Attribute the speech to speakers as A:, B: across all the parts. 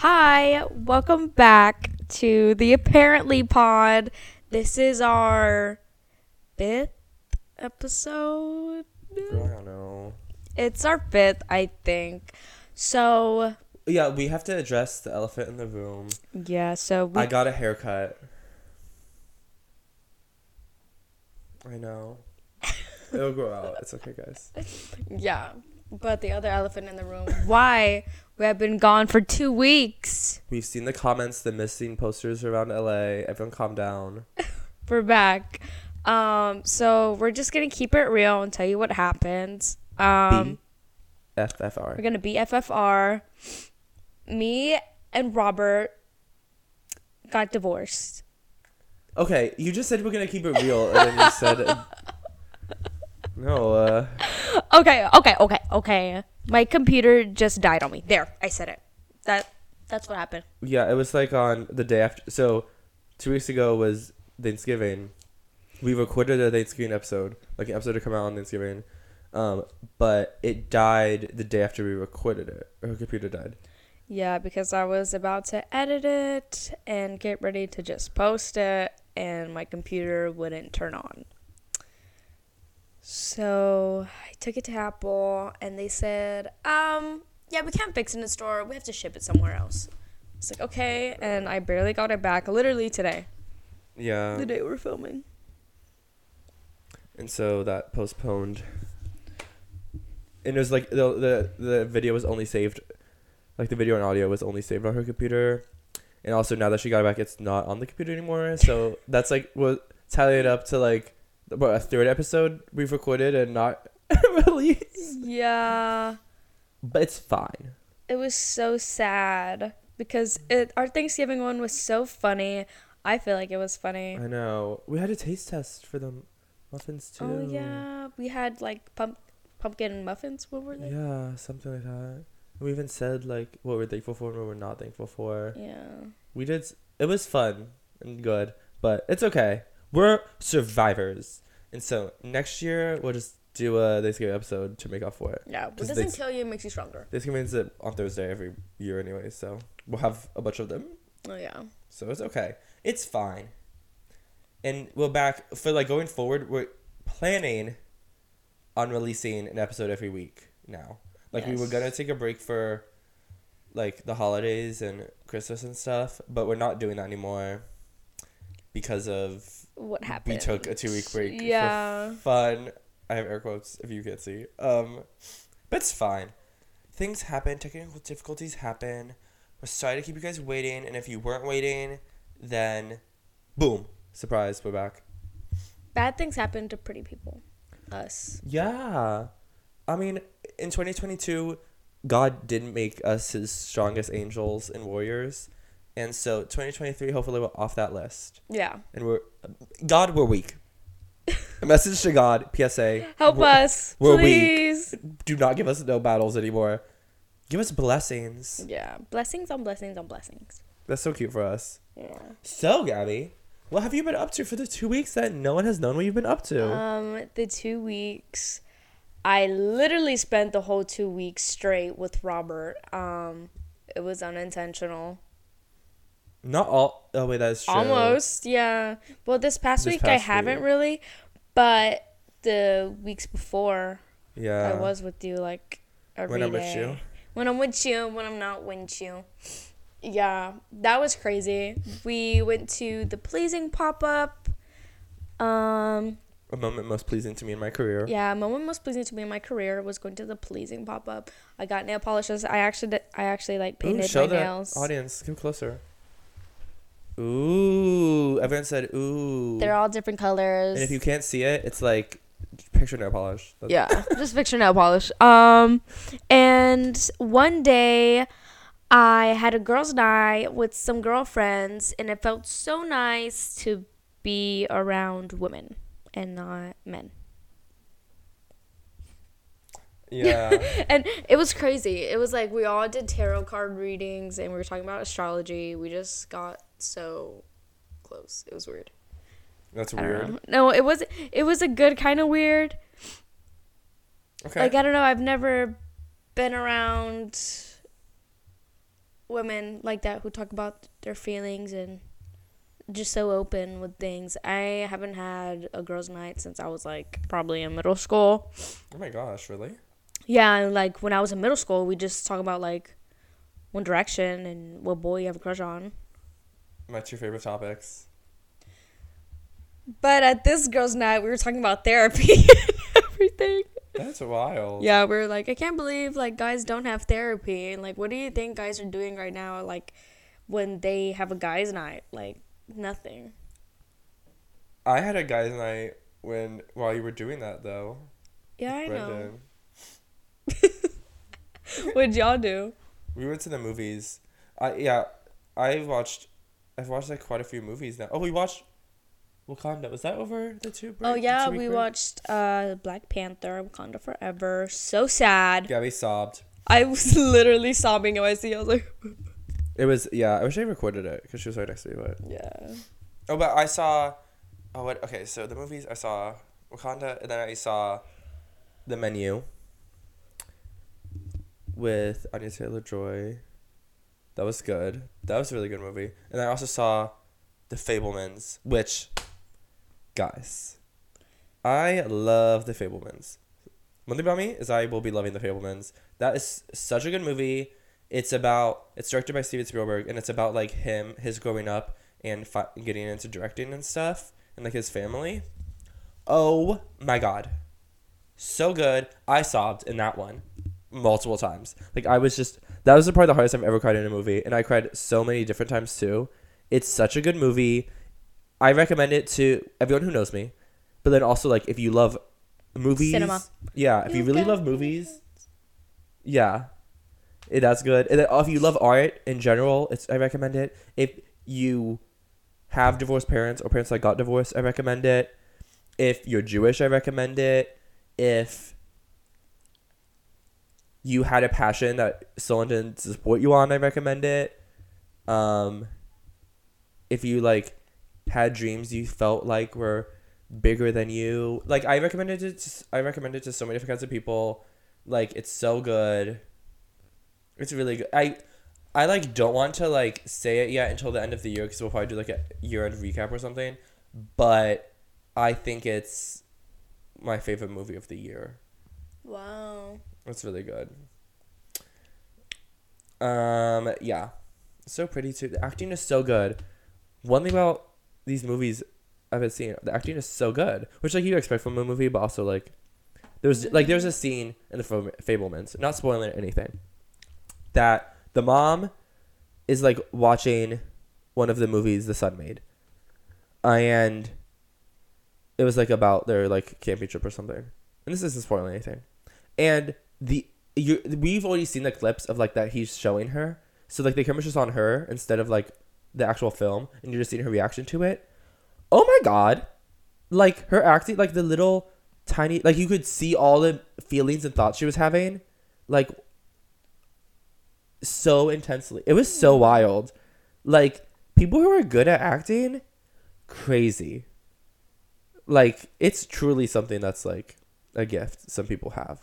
A: Hi, welcome back to the Apparently Pod. This is our fifth episode.
B: I don't know.
A: It's our fifth, I think. So,
B: Yeah, we have to address the elephant in the room.
A: yeah, so we,
B: I got a haircut. I know. It'll grow out. It's okay, guys.
A: yeah, but the other elephant in the room. Why? We have been gone for two weeks.
B: We've seen the comments, the missing posters around LA. Everyone calm down.
A: We're back. Um, so we're just gonna keep it real and tell you what happened. Um, We're gonna be FFR. Me and Robert got divorced.
B: Okay, you just said we're gonna keep it real, and then you said. No, uh.
A: Okay, okay, okay, okay. My computer just died on me. There, I said it. That that's what happened.
B: Yeah, it was like on the day after. So, two weeks ago was Thanksgiving. We recorded a Thanksgiving episode, like an episode to come out on Thanksgiving. Um, but it died the day after we recorded it. Her computer died.
A: Yeah, because I was about to edit it and get ready to just post it, and my computer wouldn't turn on. So I took it to Apple, and they said, um, yeah, we can't fix it in the store. We have to ship it somewhere else. It's like, okay, and I barely got it back literally today,
B: Yeah.
A: the day we're filming.
B: And so that postponed. And it was like the the the video was only saved, like the video and audio was only saved on her computer, and also now that she got it back, it's not on the computer anymore. So that's like what tallied up to like what a third episode we've recorded and not released.
A: Yeah.
B: But it's fine.
A: It was so sad because it our Thanksgiving one was so funny. I feel like it was funny.
B: I know. We had a taste test for the muffins oh, too.
A: Oh yeah, we had like pump pumpkin muffins. What were they?
B: Yeah, something like that. We even said like what we're thankful for and what we're not thankful for.
A: Yeah.
B: We did. It was fun and good, but it's okay. We're survivors, and so next year we'll just do a Thanksgiving episode to make up for it.
A: Yeah. What doesn't kill you makes you stronger.
B: Thanksgiving's uh, on Thursday every year anyway, so we'll have a bunch of them.
A: Oh yeah.
B: So it's okay. It's fine. And we're back for like going forward. We're planning on releasing an episode every week now. Like we were gonna take a break for like the holidays and Christmas and stuff, but we're not doing that anymore because of
A: What happened?
B: we took a two week break
A: Yeah.
B: for fun. I have air quotes if you can't see. Um, but it's fine. Things happen. Technical difficulties happen. We're sorry to keep you guys waiting, and if you weren't waiting, then boom, surprise, we're back.
A: Bad things happen to pretty people. Us.
B: Yeah, I mean, in 2022, God didn't make us His strongest angels and warriors, and so 2023, hopefully, we're off that list,
A: Yeah.
B: and we're God, we're weak. A message to God, PSA.
A: Help
B: we're-
A: us,
B: we're weak. do not give us no battles anymore. Give us blessings.
A: Yeah. Blessings on blessings on blessings.
B: That's so cute for us.
A: Yeah.
B: So, Gabby, what have you been up to for the two weeks that no one has known what you've been up to?
A: Um, the two weeks, I literally spent the whole two weeks straight with Robert. Um, it was unintentional.
B: Not all. Oh wait, that's true.
A: Almost, yeah. Well, this past
B: This
A: week I
B: past
A: haven't
B: week.
A: really, but the weeks before
B: Yeah.
A: I was with you like every
B: When I'm with you.
A: When I'm with you, when I'm not with you. Yeah, that was crazy. We went to the pleasing pop up. Um,
B: A moment most pleasing to me in my career.
A: yeah, a moment most pleasing to me in my career was going to the pleasing pop up. I got nail polishes. I actually, I actually like
B: Ooh,
A: painted
B: show
A: my nails.
B: audience. Come closer. Ooh, everyone said ooh.
A: They're all different colors.
B: and if you can't see it, it's like picture nail polish. That's-
A: yeah just picture nail polish um and one day i had a girls night with some girlfriends and it felt so nice to be around women and not men
B: Yeah.
A: and it was crazy it was like we all did tarot card readings and we were talking about astrology we just got so close it was weird
B: That's weird.
A: no it was it was a good kind of weird
B: Okay.
A: like i don't know i've never been around women like that who talk about their feelings and just so open with things. I haven't had a girls' night since I was like probably in middle school.
B: Oh my gosh, really?
A: Yeah, and like when I was in middle school, we just talk about like One Direction and what boy you have a crush on.
B: My two favorite topics.
A: But at this girls' night, we were talking about therapy and everything.
B: That's wild.
A: Yeah, we are like, I can't believe like guys don't have therapy. And like, what do you think guys are doing right now? Like, when they have a guys' night, like nothing.
B: I had a guys' night when while you were doing that though.
A: Yeah, I know. What'd y'all do?
B: We went to the movies. I yeah, I watched. I've watched like quite a few movies now. Oh, we watched Wakanda. Was that over the two? Break,
A: Oh yeah, we
B: break?
A: watched uh Black Panther, Wakanda Forever. So sad.
B: Gabby sobbed.
A: I was literally sobbing in my seat. I was like,
B: It was yeah. I wish I recorded it because she was right next to me. But
A: yeah.
B: oh, but I saw. Oh, what? Okay, so the movies I saw Wakanda, and then I saw the menu with Anya Taylor Joy. That was good. That was a really good movie. And I also saw The Fabelmans, which, guys, I love The Fabelmans. One thing about me is I will be loving The Fabelmans. That is such a good movie. It's about it's directed by Steven Spielberg, and it's about like him, his growing up, and fi- getting into directing and stuff, and like his family. Oh my god, so good! I sobbed in that one multiple times. Like I was just that was probably the hardest I've ever cried in a movie, and I cried so many different times too. It's such a good movie. I recommend it to everyone who knows me, but then also like if you love movies,
A: Cinema.
B: yeah, if you
A: You
B: really love movies, yeah, it, that's good. And then oh, if you love art in general, it's I recommend it. If you have divorced parents or parents that got divorced, I recommend it. If you're Jewish, I recommend it. If you had a passion that someone didn't support you on, I recommend it. Um, if you like had dreams you felt like were bigger than you, like I recommended it. To, I recommend it to so many different kinds of people. Like it's so good. It's really good. I I like don't want to like say it yet until the end of the year because we'll probably do like a year end recap or something. But I think it's my favorite movie of the year.
A: Wow.
B: It's really good. Um, yeah, so pretty too. The acting is so good. One thing about these movies I've seeing, the acting is so good, which like you expect from a movie, but also like there's like there's a scene in the Fab- Fabelmans, not spoiling anything, that the mom is like watching one of the movies the son made, and it was like about their like camping trip or something, and this isn't spoiling anything and the you we've already seen the clips of like that he's showing her. So like the camera's just on her instead of like the actual film and you're just seeing her reaction to it. Oh my god. Like her acting like the little tiny like you could see all the feelings and thoughts she was having like so intensely. It was so mm-hmm. wild. Like people who are good at acting crazy. Like it's truly something that's like a gift some people have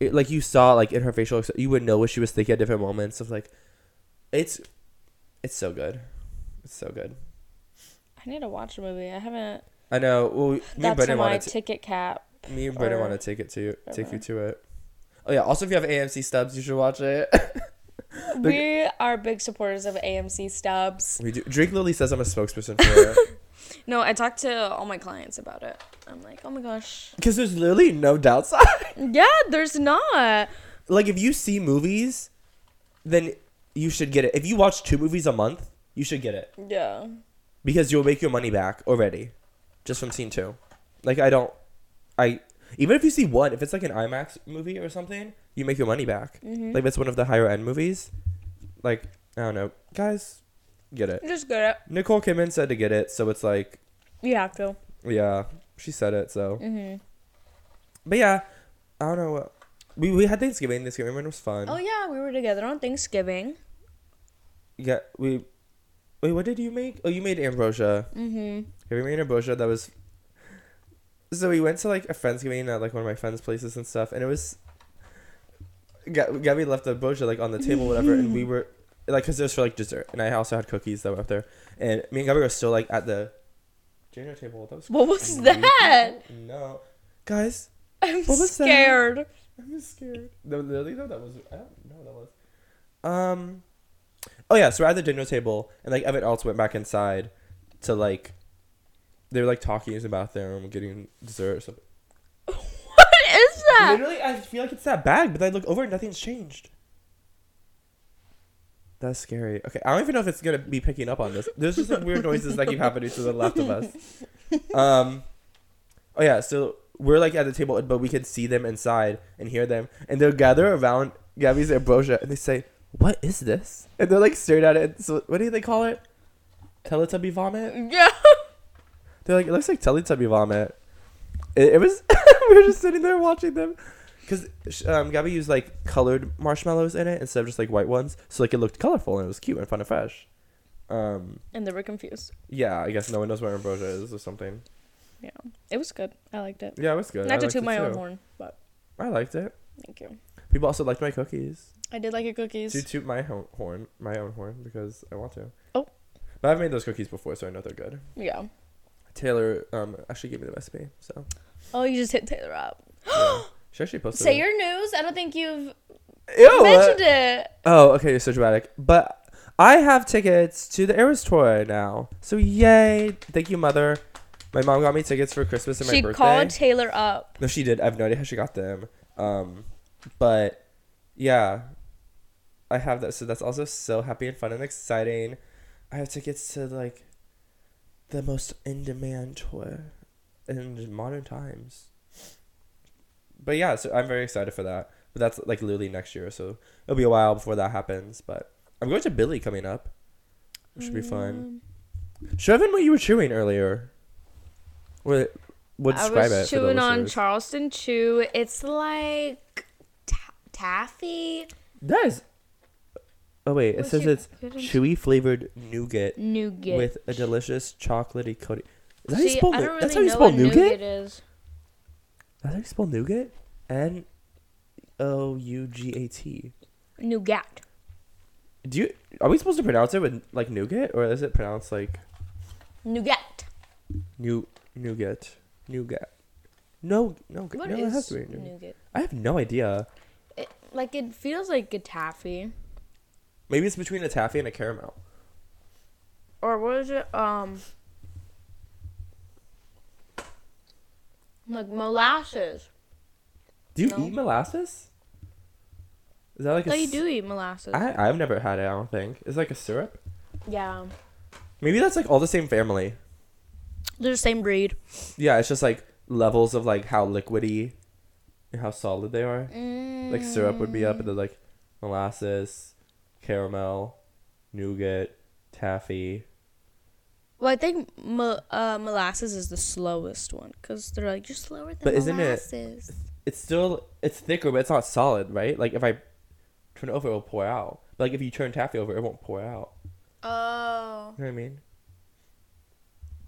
B: it, like you saw like in her facial you would know what she was thinking at different moments of like it's it's so good it's so good
A: I need to watch a movie. I haven't.
B: i know well, me and
A: That's
B: brendan
A: my
B: to
A: ticket cap.
B: me and brendan want to take it to you take you to it oh yeah also if you have amc stubs you should watch it
A: We are big supporters of AMC stubs.
B: we do drake lily says i'm a spokesperson for
A: No, I talked to all my clients about it. I'm like, oh my gosh.
B: because there's literally no downside
A: Yeah, there's not.
B: like if you see movies then you should get it if you watch two movies a month you should get it
A: Yeah.
B: because you'll make your money back already just from scene two like i don't i even if you see one if it's like an imax movie or something you make your money back
A: Mm-hmm.
B: like if it's one of the higher end movies like i don't know guys get it
A: Just get it.
B: nicole came kidman said to get it so it's like
A: You have to.
B: yeah she said it so
A: Mm-hmm.
B: but yeah i don't know we, we had thanksgiving thanksgiving was fun
A: Oh yeah, we were together on Thanksgiving.
B: yeah we wait what did you make oh you made ambrosia
A: Mm-hmm.
B: Yeah, we made ambrosia that was. So we went to like a friendsgiving at like one of my friends' places and stuff, and it was. Ga- Gabby left the ambrosia like on the table, whatever, and we were like, cause it was for like dessert, and I also had cookies that were up there, and me and Gabby were still like at the dinner table. That was
A: What was
B: creepy.
A: that?
B: No, guys,
A: I'm
B: What was that?
A: scared.
B: I'm scared. No, literally though, that was I don't know what that was. Um, oh yeah, so we're at the dinner table, and like Evan also went back inside to like, they were like talking about them getting dessert or something.
A: What is that?
B: Literally, I feel like it's that bag, but I look over and nothing's changed. That's scary. Okay, I don't even know if it's gonna be picking up on this. There's just like weird noises that keep happening to the left of us. Um, oh yeah, so we're like at the table, but we can see them inside and hear them, and they'll gather around Gabby's ambrosia, and they say, "What is this?" And they're like staring at it. So what do they call it? Teletubby vomit.
A: Yeah.
B: They're like, it looks like Teletubby vomit. It, it was. we were just sitting there watching them, because um, Gabby used like colored marshmallows in it instead of just like white ones, so like it looked colorful and it was cute and fun and fresh. Um,
A: And they were confused.
B: yeah, I guess no one knows what ambrosia is or something.
A: Yeah. It was good. I liked it.
B: Yeah, it was good. I
A: Not to toot my own horn, but
B: I liked it.
A: thank you.
B: People also liked my cookies.
A: I did like your cookies.
B: To toot my ho- horn, my own horn, because I want to.
A: Oh.
B: But I've made those cookies before, so I know they're good.
A: Yeah.
B: Taylor um actually gave me the recipe, so
A: Oh, you just hit Taylor up.
B: yeah. she actually posted.
A: Say
B: it.
A: your news. I don't think you've
B: Ew,
A: mentioned it.
B: Oh, okay, you're so dramatic. But I have tickets to the Eras tour now. So yay! Thank you, mother. My mom got me tickets for Christmas and
A: She
B: my birthday.
A: She called Taylor up.
B: no, she did. I have no idea how she got them. Um, but yeah, I have that. So that's also so happy and fun and exciting. I have tickets to like the most in-demand tour in modern times. But yeah, so I'm very excited for that. But that's like literally next year, so it'll be a while before that happens. But I'm going to Billy coming up, which should be fun. Um, Shrevin, what you were chewing earlier? What? What
A: I
B: describe
A: was
B: it?
A: chewing on. Charleston Chew. It's like ta- taffy.
B: That is. Oh wait, it
A: What's
B: says
A: your-
B: it's chewy flavored nougat
A: nougat.
B: with a delicious chocolatey coating. Is that how you
A: See,
B: spell
A: I don't really
B: That's how you
A: know
B: spell
A: what
B: nougat?
A: is.
B: That's how you spell nougat? N O U G A T.
A: Nougat.
B: Do you are we supposed to pronounce it with like nougat or is it pronounced like
A: Nougat.
B: new nougat? Nougat. No, no,
A: What
B: no,
A: is
B: it has to be nougat.
A: nougat?
B: I have no idea.
A: It, like it feels like a taffy.
B: Maybe it's between a taffy and a caramel.
A: Or what is it? Um. Like molasses.
B: Do you
A: No.
B: eat molasses? Is that like a
A: No, you do eat molasses.
B: I I've never had it. I don't think it's like a syrup.
A: yeah.
B: Maybe that's like all the same family.
A: They're the same breed.
B: Yeah, it's just like levels of like how liquidy and how solid they are. Like syrup would be up, mm. and then like molasses, caramel, nougat, taffy.
A: Well, I think mo- uh, molasses is the slowest one because they're like you're slower than
B: But isn't it- It's still it's thicker, but it's not solid, right? Like if I turn it over, it'll pour out. But like if you turn taffy over, it won't pour out.
A: Oh.
B: You know what I mean?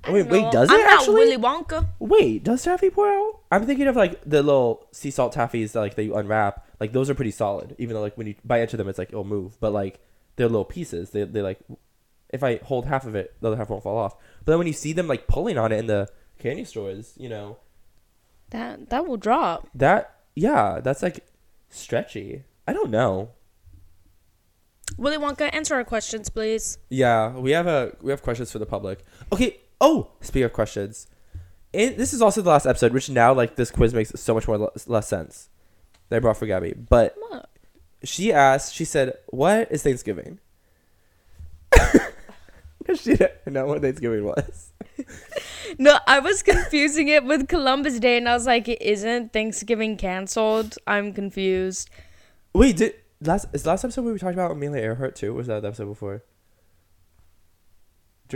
A: I
B: Wait, wait, does
A: I'm
B: it
A: not
B: actually?
A: Willy Wonka.
B: Wait, does taffy pour out? I'm thinking of like the little sea salt taffies that like that you unwrap. Like those are pretty solid, even though like when you bite into them, it's like it'll move. But like they're little pieces. They they like if I hold half of it, the other half won't fall off. But then when you see them like pulling on it in the candy stores, you know
A: That that will drop.
B: that yeah, that's like stretchy. I don't know.
A: Willy Wonka, answer our questions, please.
B: Yeah, we have a we have questions for the public. Okay. Oh, speaking of questions, and this is also the last episode, which now like this quiz makes so much more less, less sense. That I brought for Gabby, but
A: What?
B: she asked. She said, "What is Thanksgiving?" She didn't know what Thanksgiving was.
A: No, I was confusing it with Columbus Day, and I was like, "Isn't Thanksgiving canceled?" I'm confused.
B: Wait, did last is the last episode where we talked about Amelia Earhart too? Was that the episode before?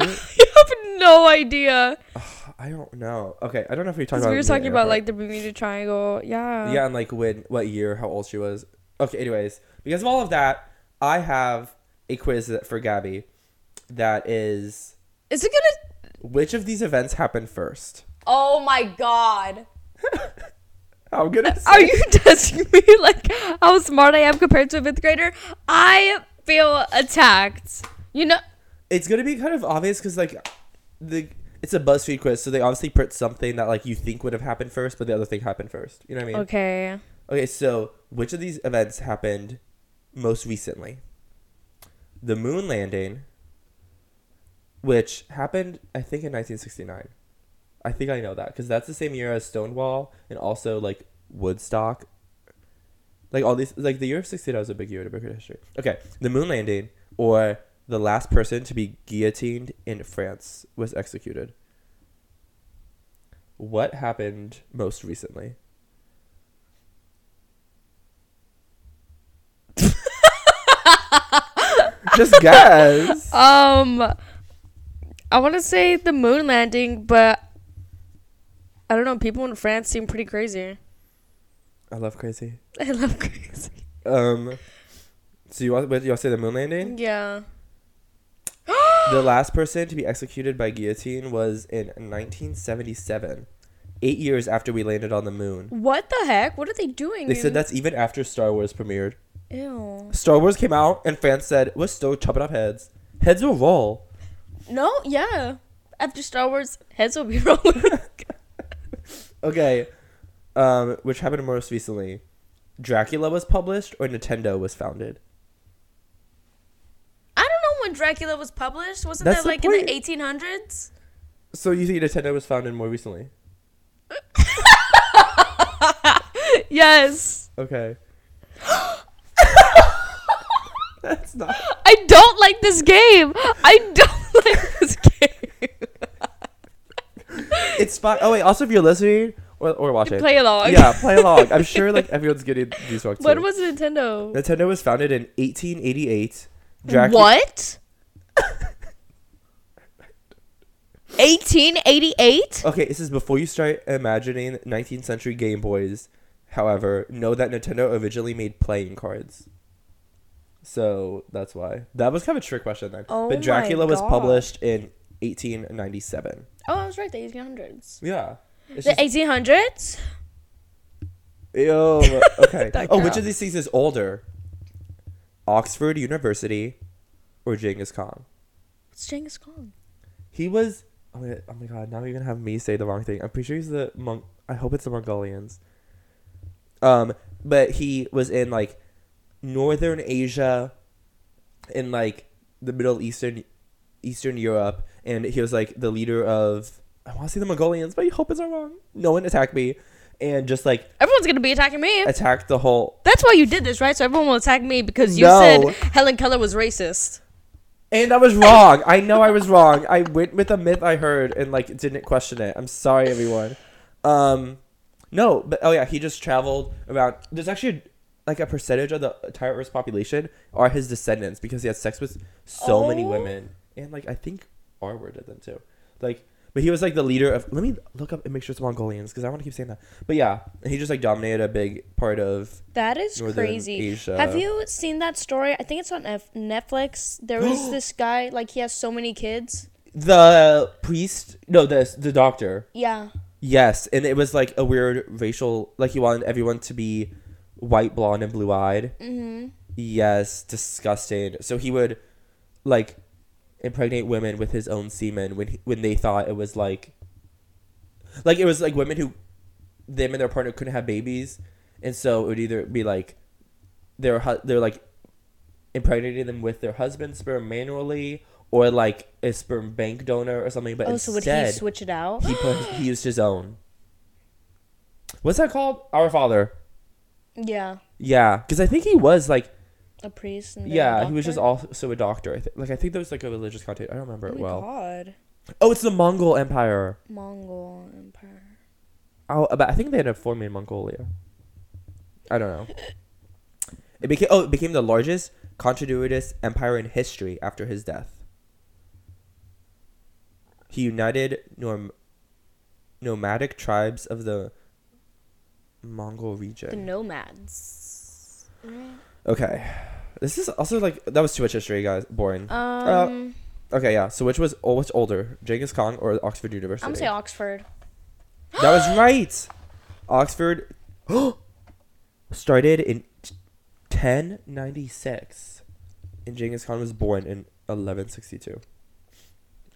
B: You-
A: You have no idea.
B: I don't know. Okay, I don't know if we talked about.
A: we were talking about like the Bermuda Triangle. Yeah.
B: yeah, and like when, what year, how old she was. Okay, anyways, because of all of that, I have a quiz for Gabby that is
A: Is it gonna?
B: which of these events happened first?
A: Oh my god.
B: I'm gonna.
A: Are you testing me like how smart I am compared to a fifth grader? I feel attacked. You know,
B: It's gonna be kind of obvious because like the it's a BuzzFeed quiz, so they obviously put something that like you think would have happened first, but the other thing happened first. You know what I mean?
A: okay.
B: Okay, so which of these events happened most recently? The moon landing, which happened, I think, in 1969. I think I know that because that's the same year as Stonewall and also like Woodstock. Like all these, like the year of 69 was a big year in American history. Okay, the moon landing or the last person to be guillotined in France was executed. What happened most recently? Just guess.
A: Um, I want to say the moon landing, but I don't know. People in France seem pretty crazy.
B: I love crazy.
A: I love crazy.
B: Um, so you want you want to say the moon landing?
A: Yeah.
B: The last person to be executed by guillotine was in 1977, eight years after we landed on the moon.
A: What the heck? What are they doing?
B: They said that's even after Star Wars premiered.
A: Ew.
B: Star Wars came out and fans said, "We're still chopping up heads. Heads will roll."
A: No, yeah. After Star Wars, heads will be rolling.
B: Okay, um, which happened most recently? Dracula was published or Nintendo was founded?
A: I don't know when Dracula was published. Wasn't
B: That's
A: that like in the 1800s?
B: So you think Nintendo was founded more recently?
A: Yes.
B: Okay. That's not.
A: I don't like this game. I don't like this game.
B: It's fine. Oh wait. Also, if you're listening or, or watching,
A: Play along.
B: yeah, play along. I'm sure like everyone's getting these too.
A: When was Nintendo?
B: Nintendo was founded in 1888. Dracula.
A: What? 1888?
B: Okay, this is before you start imagining 19th century Game Boys. However, know that Nintendo originally made playing cards. So that's why. That was kind of a trick question then.
A: Oh
B: but
A: my
B: Dracula was
A: God.
B: published in 1897.
A: Oh, I was right. The 1800s.
B: Yeah. It's
A: The
B: just,
A: 1800s?
B: ew. Okay.
A: That
B: oh, which of these things is older? Oxford University or Genghis Khan?
A: It's Genghis Khan.
B: He was. Oh my, oh my god! Now you're gonna have me say the wrong thing. I'm pretty sure he's the Mon. I hope it's the Mongolians. Um, but he was in like northern Asia, in like the Middle Eastern, Eastern Europe, and he was like the leader of. I want to say the Mongolians, but I hope it's not wrong. No one attacked me, and just like
A: Everyone's to be attacking me.
B: attacked the whole.
A: That's why you did this, right? So everyone will attack me because you
B: No.
A: said Helen Keller was racist.
B: And I was wrong. I know I was wrong. I went with a myth I heard and like didn't question it. I'm sorry, everyone. Um, no, but oh yeah, he just traveled around. There's actually like a percentage of the entire Earth's population are his descendants because he had sex with so many
A: Oh.
B: women, and like I think R word did them too. Like, but he was like the leader of. Let me look up and make sure it's Mongolians because I want to keep saying that. But yeah, he just like dominated a big part of
A: That is
B: Northern
A: crazy.
B: Asia.
A: Have you seen that story? I think it's on F- Netflix. There was this guy, like, he has so many kids.
B: the priest. No, the the doctor.
A: Yeah.
B: Yes, and it was like a weird racial. Like he wanted everyone to be white, blonde, and blue eyed.
A: Mm-hmm.
B: Yes, disgusting. So he would like impregnate women with his own semen when he, when they thought it was like like it was like women who them and their partner couldn't have babies, and so it would either be like they're hu- they're like impregnating them with their husband's sperm manually or like a sperm bank donor or something. But
A: Oh, so would he switch it out?
B: he put he used his own. What's that called? Our Father.
A: Yeah.
B: Yeah, because I think he was like
A: A priest. And then a
B: yeah, he was just also a doctor. I think like I think there was like a religious content. I don't remember
A: Oh
B: it well.
A: God.
B: Oh, it's the Mongol Empire.
A: Mongol Empire.
B: Oh, but I think they ended up forming Mongolia. I don't know. It became oh, it became the largest continuous empire in history after his death. He united norm nomadic tribes of the Mongol region.
A: The nomads. Right.
B: Okay. This is also like that was too much history, guys. Boring.
A: Um, uh,
B: Okay, yeah. So which was oh, which older, Genghis Khan or Oxford University?
A: I'm gonna say Oxford.
B: that was right. Oxford started in 1096, and Genghis Khan was born in 1162.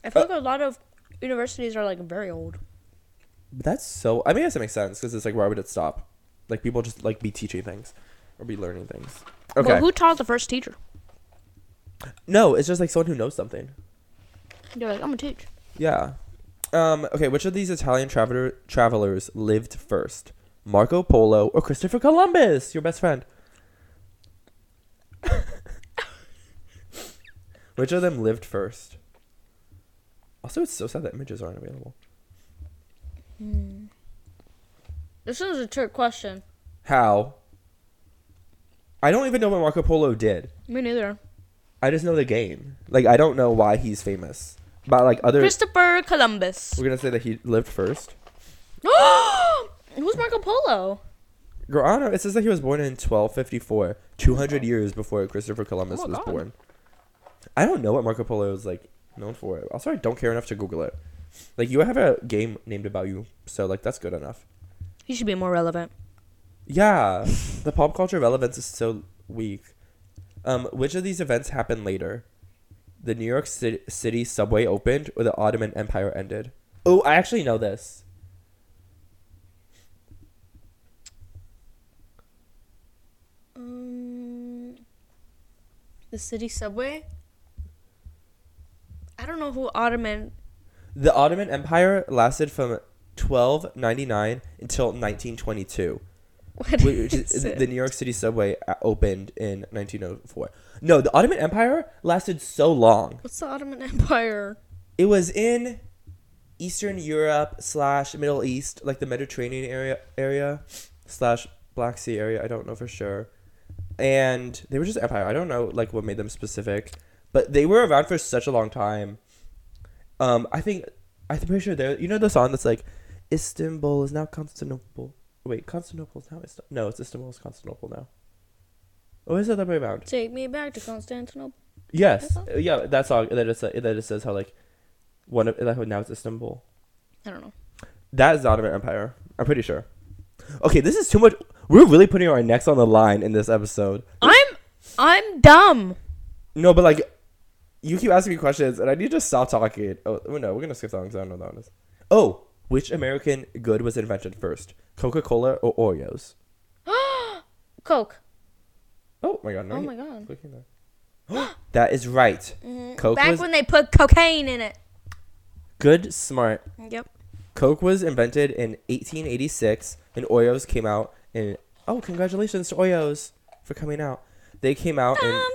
A: I feel uh, like a lot of universities are like very old.
B: But that's so. I mean, I guess it makes sense because it's like, why would it stop? Like people just like be teaching things or be learning things. Okay.
A: Well, who taught the first teacher?
B: no, it's just like someone who knows something.
A: They're like, I'm gonna teach.
B: Yeah. Um. Okay. Which of these Italian traveler travelers lived first? Marco Polo or Christopher Columbus? Your best friend. which of them lived first? Also, it's so sad that images aren't available. Hmm.
A: This is a trick question.
B: How? I don't even know what Marco Polo did.
A: Me neither.
B: I just know the game. Like I don't know why he's famous. But like other,
A: Christopher Columbus.
B: we're gonna say that he lived first.
A: Who's Marco Polo?
B: Girl, I don't know. It says that he was born in 1254, 200 years before Christopher Columbus
A: Oh
B: was
A: God.
B: born. I don't know what Marco Polo is like known for. Also, I don't care enough to Google it. Like you have a game named about you, so like that's good enough.
A: You should be more relevant.
B: Yeah, the pop culture relevance is so weak. Um, which of these events happened later? The New York City, City subway opened, or the Ottoman Empire ended? Oh, I actually know this.
A: Um, the city subway. I don't know who Ottoman.
B: The Ottoman Empire lasted from 1299 until 1922.
A: What
B: which
A: is
B: is,
A: it?
B: the New York City subway uh, opened in 1904. No, the Ottoman Empire lasted so long.
A: What's the Ottoman Empire?
B: It was in Eastern Europe slash Middle East, like the Mediterranean area area slash Black Sea area. I don't know for sure. And they were just empire. I don't know like what made them specific, but they were around for such a long time. Um, I think I'm pretty sure there. You know the song that's like, Istanbul is now Constantinople. Wait, Constantinople is now Istanbul. No, it's Istanbul is Constantinople now. Or is it the way around?
A: Take me back to Constantinople.
B: Yes,
A: That?
B: Yeah, that song that just that it says how like one of like now it's Istanbul.
A: I don't know.
B: That is the Ottoman Empire. I'm pretty sure. Okay, this is too much. We're really putting our necks on the line in this episode.
A: I'm I'm dumb.
B: No, but like, you keep asking me questions, and I need to stop talking. Oh no, we're gonna skip that one because I don't know that one is. Oh, which American good was invented first? Coca Cola or Oreos?
A: Coke.
B: Oh my god! No,
A: Oh my god.
B: that is right. Mm-hmm. Coke
A: Back
B: was
A: when they put cocaine in it.
B: good, smart.
A: Yep.
B: Coke was invented in 1886, and Oreos came out in. Oh, congratulations to Oreos for coming out. They came out in
A: I'm.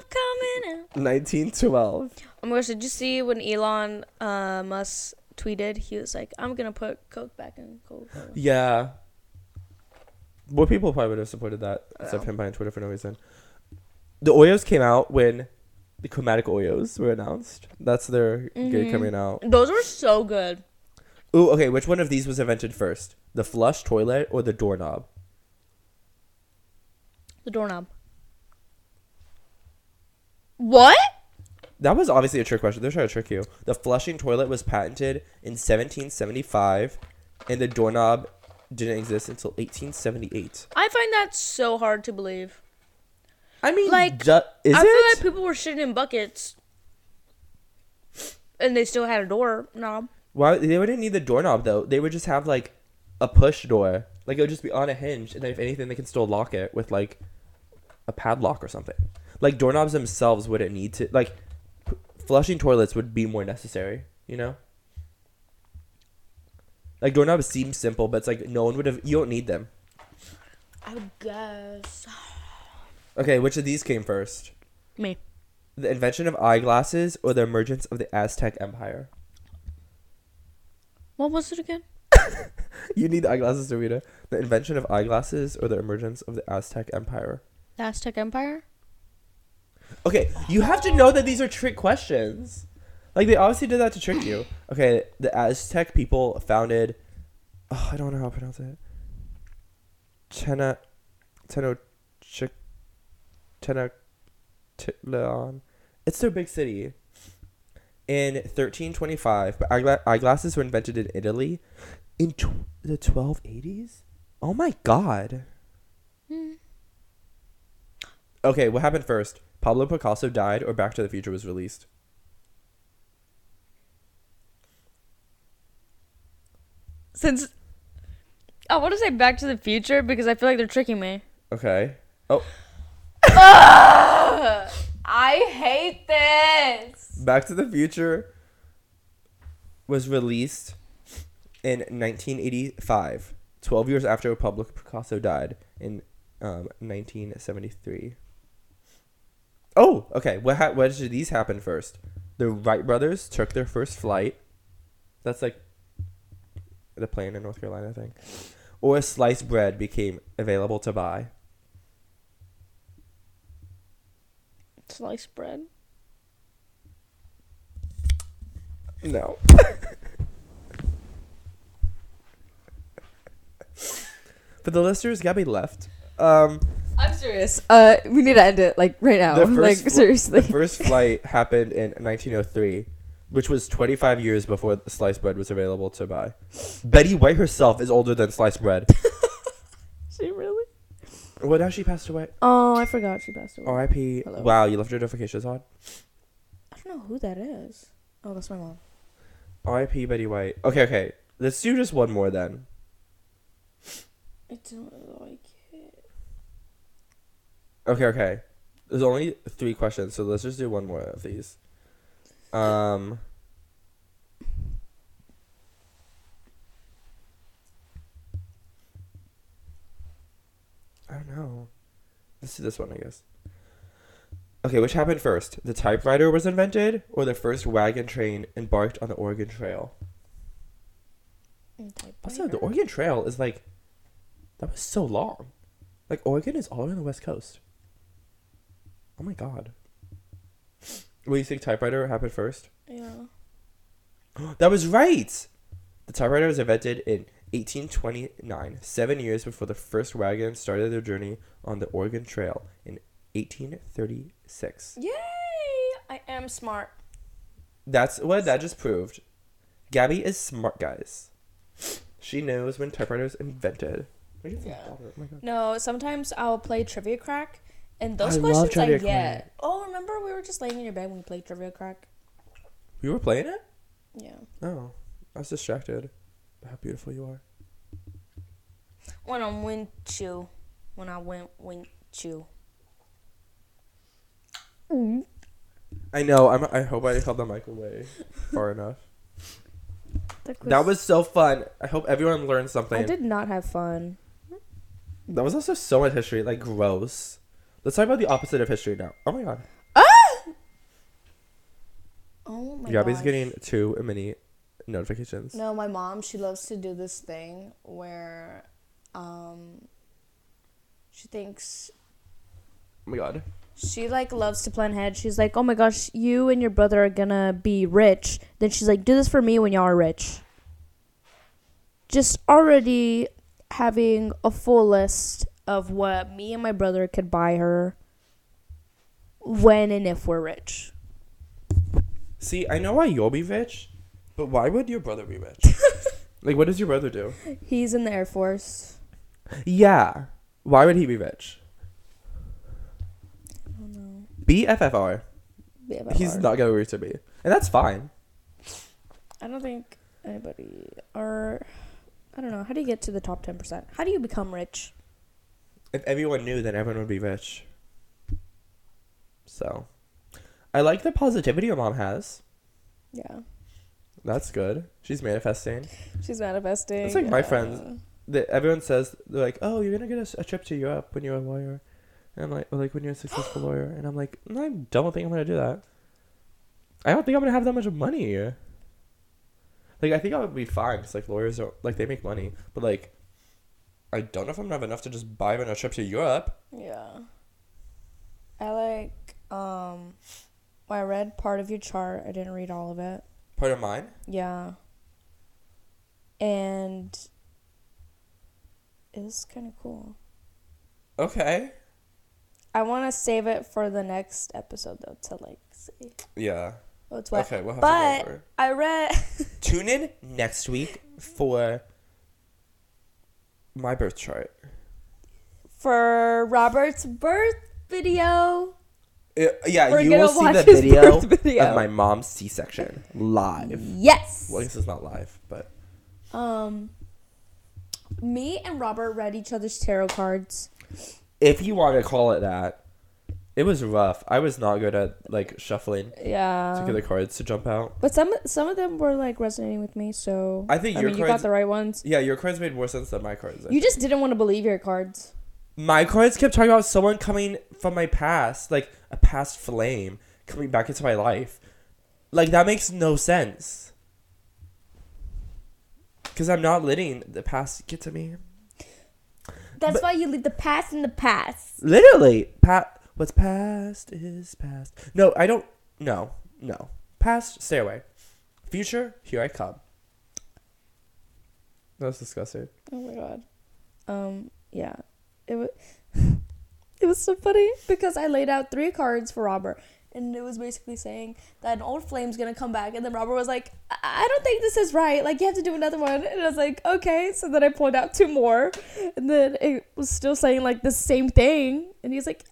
B: 1912.
A: Oh my gosh, did you see when Elon uh, Musk tweeted? He was like, I'm gonna put Coke back in Coke.
B: Yeah. More people probably would have supported that instead of him buying Twitter for no reason. The Oreos came out when the chromatic Oreos were announced. That's their gig
A: Mhm.
B: coming out.
A: Those were so good.
B: Ooh, okay. Which one of these was invented first? The flush toilet or the doorknob?
A: The doorknob. What?
B: That was obviously a trick question. They're trying to trick you. The flushing toilet was patented in 1775, and the doorknob didn't exist until 1878.
A: I find that so hard to believe.
B: I mean,
A: Like,
B: ju- is
A: I
B: it?
A: feel like people were shitting in buckets, and they still had a door knob.
B: Why they wouldn't need the doorknob though? They would just have like a push door. Like it would just be on a hinge, and then if anything, they can still lock it with like a padlock or something. Like doorknobs themselves wouldn't need to like p- flushing toilets would be more necessary. You know. Like doorknobs seem simple, but it's like no one would have. You don't need them.
A: I would guess.
B: Okay, which of these came first?
A: Me.
B: The invention of eyeglasses or the emergence of the Aztec Empire?
A: What was it again?
B: You need eyeglasses to read it. The invention of eyeglasses or the emergence of the Aztec Empire?
A: The Aztec Empire?
B: Okay, you have to know that these are trick questions. Like they obviously did that to trick you. Okay, the Aztec people founded. Oh, I don't know how to pronounce it. Tena, Tenochtitlan. Tenochtitlan. It's their big city. In 1325, but eyegla- eyeglasses were invented in Italy in tw- the 1280s. Oh my god. Hmm. Okay, what happened first? Pablo Picasso died, or Back to the Future was released?
A: Since I want to say Back to the Future because I feel like they're tricking me.
B: Okay. Oh,
A: I hate this.
B: Back to the Future was released in 1985, 12 years after Pablo Picasso died in um, 1973. Oh, okay. What ha- what did these happen first? The Wright brothers took their first flight. That's like the plane in North Carolina, I think. Or sliced bread became available to buy.
A: Sliced bread.
B: No. For the listeners, Gabby left. Um,
C: I'm serious. Uh, we need to end it like right now.
B: The first fl-
C: seriously.
B: the first flight happened in 1903, which was 25 years before sliced bread was available to buy. Betty White herself is older than sliced bread.
A: She really?
B: What now? She passed away.
A: Oh, I forgot she passed away.
B: R.I.P.
C: Hello.
B: Wow, you left your notifications on.
A: I don't know who that is. Oh, that's my mom.
B: R.I.P. Betty White. Okay, okay. Let's do just one more then.
A: I don't like.
B: Okay, okay. There's only three questions, so let's just do one more of these. Um. I don't know. Let's do this one, I guess. Okay, which happened first? The typewriter was invented, or the first wagon train embarked on the Oregon Trail? Also, the Oregon Trail is like, that was so long. Like, Oregon is all on the West Coast. Oh my god. Do you think typewriter happened first?
A: Yeah.
B: That was right! The typewriter was invented in 1829, seven years before the first wagon started their journey on the Oregon Trail in 1836.
A: Yay! I am smart.
B: That's what that just proved. Gabby is smart, guys. She knows when typewriters invented. Look at that
A: Yeah.
B: Oh my god.
A: No, sometimes I'll play Trivia Crack, and those
B: I love
A: questions I get.
B: Crack.
A: Oh, remember we were just laying in your bed when we played Trivia Crack?
B: You were playing it?
A: Yeah.
B: Oh, I was distracted. How beautiful you are.
A: When I went you, when I went went you.
B: I know. I'm. I hope I held the mic away far enough. That was so fun. I hope everyone learned something.
A: I did not have fun.
B: That was also so much history. Like gross. Let's talk about the opposite of history now. Oh my god.
A: Oh my god.
B: Gabby's
A: gosh.
B: getting too many notifications.
A: No, my mom, she loves to do this thing where um she thinks
B: Oh my god.
A: she like loves to plan ahead. She's like, "Oh my gosh, you and your brother are gonna be rich." Then she's like, "Do this for me when y'all are rich." Just already having a full list of what me and my brother could buy her when and if we're rich.
B: See, I know why you'll be rich, but why would your brother be rich? like, what does your brother do?
A: He's in the Air Force.
B: Yeah. Why would he be rich?
A: I don't know.
B: BFFR.
A: BFFR.
B: He's not reach to me, and that's fine.
A: I don't think anybody or I don't know. How do you get to the top ten percent? How do you become rich?
B: If everyone knew, then everyone would be rich. So, I like the positivity your mom has.
A: Yeah,
B: That's good. She's manifesting.
A: she's manifesting.
B: It's like my friends. The, everyone says they're like, "Oh, you're gonna get a trip to Europe when you're a lawyer," and I'm like, or like when you're a successful lawyer, and I'm like, I don't think I'm gonna do that. I don't think I'm gonna have that much money. Like, I think I would be fine because like lawyers don't like they make money, but like, I don't know if I'm gonna have enough to just buy them a trip to Europe.
A: Yeah. I like um well, I read part of your chart. I didn't read all of it.
B: Part of mine.
A: Yeah. And it was kind of cool.
B: Okay.
A: I want to save it for the next episode though to like see
B: Yeah.
A: what's what.
B: Okay, we'll have
A: but
B: to go over.
A: I read
B: Tune in next week for my birth chart.
A: for Robert's birth video.
B: Uh, yeah,
A: We're
B: you will see the video,
A: video.
B: of my mom's C-section live.
A: Yes.
B: Well, I guess it's not live, but
A: Um, me and Robert read each other's tarot cards.
B: if you want to call it that, it was rough. I was not good at like shuffling
A: yeah.
B: to get the cards to jump out.
A: But some some of them were like resonating with me, so
B: I think
A: I
B: your
A: mean, you
B: cards.
A: got the right ones.
B: yeah, your cards made more sense than my cards. I
A: You just didn't want to believe your cards.
B: my cards kept talking about someone coming from my past, like a past flame coming back into my life. Like that makes no sense. Cause I'm not letting the past get to me.
A: That's
B: But-
A: why you leave the past in the past.
B: Literally, pat. What's past is past. No, I don't. No, no. Past, stay away. Future, here I come. That was disgusting.
A: Oh my god. Um. Yeah. It was. it was so funny because I laid out three cards for Robert, and it was basically saying that an old flame's gonna come back, and then Robert was like, "I, I don't think this is right. Like you have to do another one." And I was like, "Okay." So then I pulled out two more, and then it was still saying like the same thing, and he's like,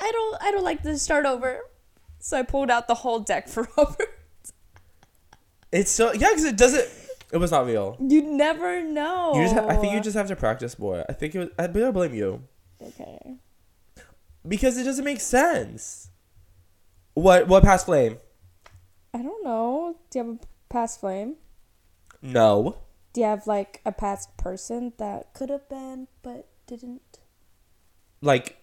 A: "I don't, I don't like to Start over." So I pulled out the whole deck for Robert.
B: It's so yeah, because it doesn't. It was not real.
A: You never know.
B: You just. Ha- I think you just have to practice more. I think it was. I don't blame you
A: okay.
B: because it doesn't make sense. What? What past flame?
A: I don't know. Do you have a past flame?
B: No.
A: Do you have like a past person that could have been but didn't?
B: Like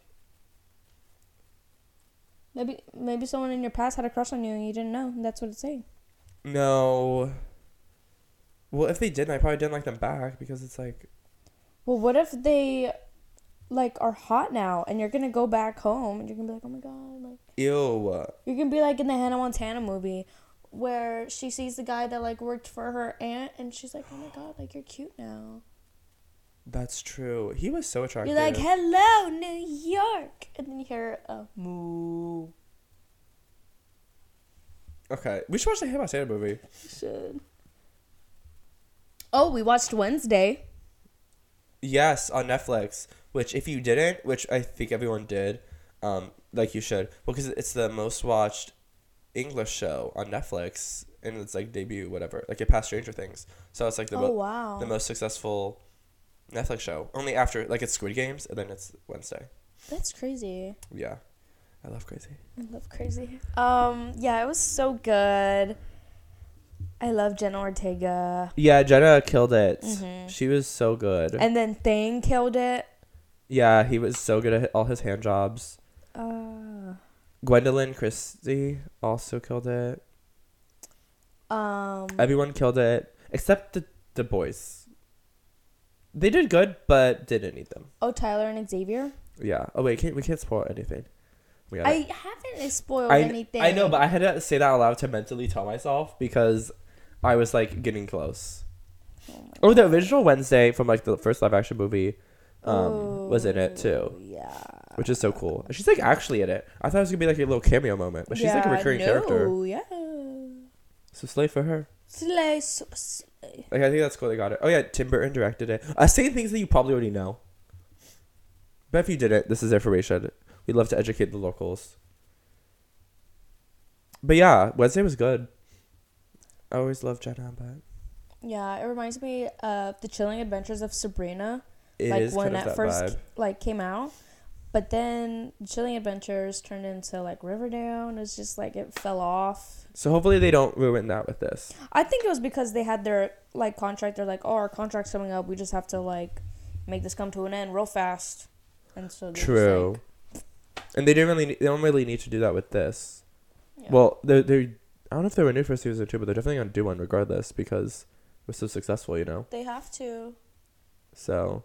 A: Maybe maybe someone in your past had a crush on you and you didn't know. That's what it's saying.
B: no. Well, if they didn't, I probably didn't like them back because it's like
A: Well, what if they like are hot now and you're gonna go back home and you're gonna be like, oh my god, like
B: ew.
A: you're gonna be like in the Hannah Montana movie where she sees the guy that like worked for her aunt and she's like, oh my god, like you're cute now.
B: That's true. He was so attractive.
A: You're like, hello, New York, and then you hear a moo.
B: okay, we should watch the Hannah Montana movie.
A: Should. Oh, we watched Wednesday.
B: Yes, on Netflix. Which, if you didn't, which I think everyone did, um, like you should, because it's the most watched English show on Netflix, and it's like debut, whatever, like it passed Stranger Things. So it's like the
A: oh
B: mo-
A: wow.
B: the most successful Netflix show. Only after like it's Squid Games, and then it's Wednesday.
A: That's crazy.
B: Yeah, I love crazy.
A: I love crazy. Um, yeah, it was so good. I love Jenna Ortega.
B: Yeah, Jenna killed it.
A: Mhm.
B: She was so good.
A: And then Thing killed it.
B: yeah, he was so good at all his hand jobs.
A: Uh,
B: Gwendoline Christie also killed it.
A: um,
B: Everyone killed it except the the boys. They did good, but didn't need them.
A: oh, Tyler and Xavier.
B: Yeah. Oh wait, can't we can't spoil anything. We gotta-
A: I haven't spoiled
B: I,
A: anything.
B: I know, but I had to say that out loud to mentally tell myself because I was like getting close.
A: Oh
B: Oh, the original Wednesday from like the first live action movie um, was in it
A: Oh,
B: too,
A: Yeah.
B: which is so cool. She's like actually in it. I thought it was gonna be like a little cameo moment, but she's like a
A: Yeah,
B: recurring character.
A: Yeah.
B: So slay for her.
A: Slay, so slay.
B: Like I think that's cool. They got it. Oh yeah, Tim Burton directed it. I uh, saying things that you probably already know. But if you didn't, this is information. We'd love to educate the locals. But yeah, Wednesday was good. I always love Jenna, but
A: Yeah, it reminds me of the Chilling Adventures of Sabrina.
B: it
A: like
B: is
A: when that
B: that
A: first
B: vibe.
A: like came out, but then Chilling Adventures turned into like Riverdale, and it's just like it fell off.
B: So hopefully they don't ruin that with this.
A: I think it was because they had their like contract. They're like, oh, our contract's coming up. We just have to like make this come to an end real fast. And so they're just
B: True. And they didn't really. They don't really need to do that with this.
A: yeah.
B: Well, they they. I don't know if they were new for season two, but they're definitely gonna do one regardless because was so successful. You know.
A: they have to.
B: So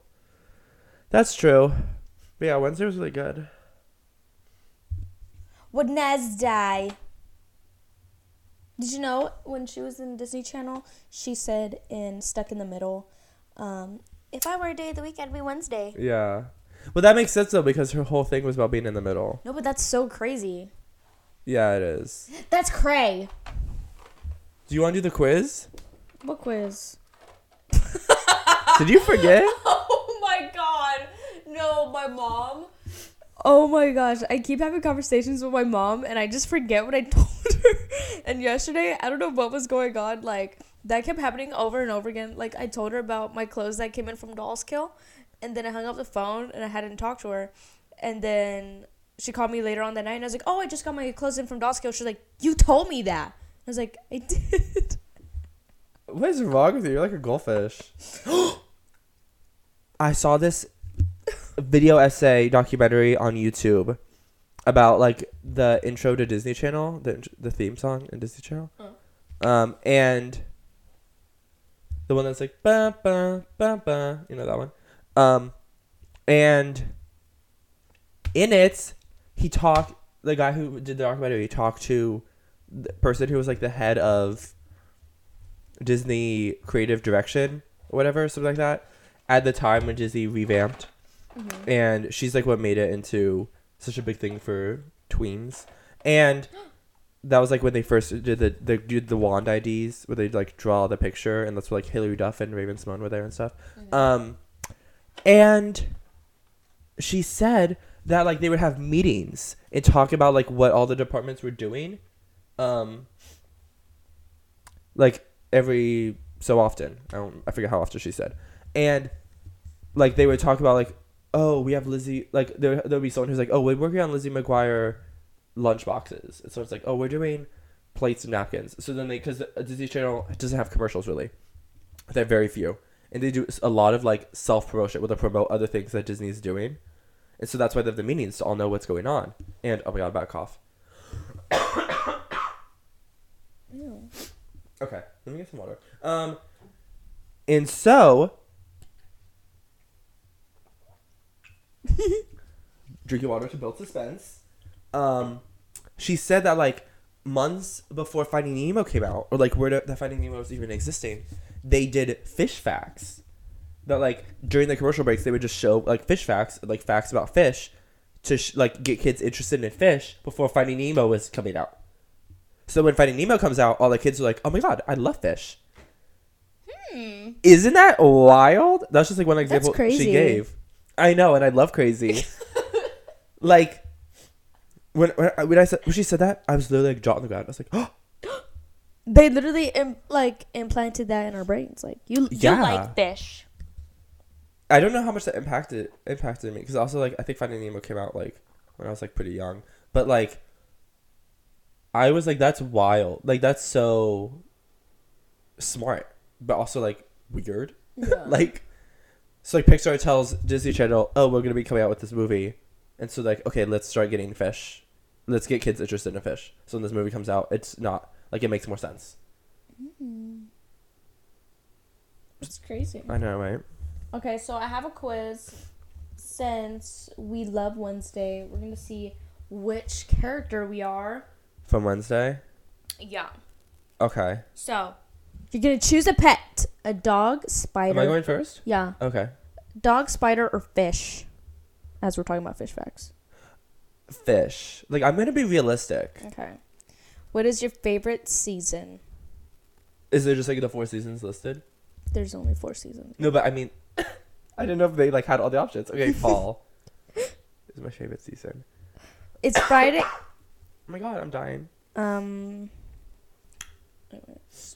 B: that's true. But yeah, Wednesday was really good.
A: Wednesday. Did you know when she was in Disney Channel, she said in Stuck in the Middle, um, if I were a day of the week, I'd be Wednesday.
B: Yeah. Well, that makes sense though because her whole thing was about being in the middle.
A: No, but that's so crazy.
B: Yeah, it is.
A: That's cray.
B: Do you want to do the quiz?
A: What quiz?
B: Did you forget?
A: My god. No, my mom. Oh my gosh, I keep having conversations with my mom and I just forget what I told her. And yesterday, I don't know what was going on. Like, that kept happening over and over again. Like, I told her about my clothes that came in from Dolls Kill, and then I hung up the phone and I hadn't talked to her. And then she called me later on that night and I was like, Oh, I just got my clothes in from Dolls Kill. She's like, You told me that. I was like, I did.
B: What is wrong with you? You're like a goldfish. I saw this video essay documentary on YouTube about like the intro to Disney Channel, the the theme song in Disney Channel, um, and the one that's like ba ba ba ba, you know that one, um, and in it he talked the guy who did the documentary talked to the person who was like the head of Disney creative direction or whatever, something like that, at the time when Disney revamped. And she's like what made it into such a big thing for tweens. And that was like when they first did the the did the wand IDs where they like draw the picture and that's where like Hilary Duff and Raven-Symoné were there and stuff. Um and she said that like they would have meetings and talk about like what all the departments were doing. Um like every so often. I don't I forget how often she said. And like they would talk about like, oh, we have Lizzie like there there'll be someone who's like, Oh, we're working on Lizzie McGuire lunch boxes. And so it's like, oh, we're doing plates and napkins. So then they because Disney Channel doesn't have commercials really. They have very few. And they do a lot of like self promotion where they promote other things that Disney's doing. And so that's why they have the meetings to all know what's going on. And oh my god, bad cough. Okay, let me get some water. Um, and so, drinking water to build suspense. Um, she said that like months before Finding Nemo came out, or like where the, Finding Nemo was even existing, they did fish facts. That like during the commercial breaks, they would just show like fish facts, like facts about fish, to sh- like get kids interested in fish before Finding Nemo was coming out. So when Finding Nemo comes out, all the kids are like, "Oh my god, I love fish."
A: Hmm.
B: Isn't that wild? That's just like one example
A: crazy.
B: she gave. I know, and I love crazy. like when when, I- when I said when she said that, I was literally like jaw on the ground. I was like, "Oh,
A: They literally Im- like implanted that in our brains. Like you,
B: Yeah.
A: you like fish.
B: I don't know how much that impacted impacted me because also like I think Finding Nemo came out like when I was like pretty young, but like I was like that's wild, like that's so smart, but also like weird.
A: Yeah.
B: like so like Pixar tells Disney Channel, "Oh, we're going to be coming out with this movie." And so like, okay, let's start getting fish. Let's get kids interested in fish. So when this movie comes out, it's not like it makes more sense. Mm-hmm.
A: It's crazy.
B: I know, right?
A: Okay, so I have a quiz. Since we love Wednesday, we're gonna see which character we are.
B: From Wednesday.
D: Yeah.
B: Okay.
D: So
A: You're gonna choose a pet: a dog, spider. Am.
B: I going first?
A: yeah,
B: Okay.
A: dog, spider, or fish. As we're talking about fish facts.
B: Fish. Like I'm going to be realistic.
A: Okay. What is your favorite season?
B: Is there just like the four seasons listed?
A: There's only four seasons.
B: No, but I mean, I didn't know if they like had all the options. Okay, fall is my favorite season.
A: It's Friday.
B: Oh my god, I'm dying.
A: Um. wait a minute.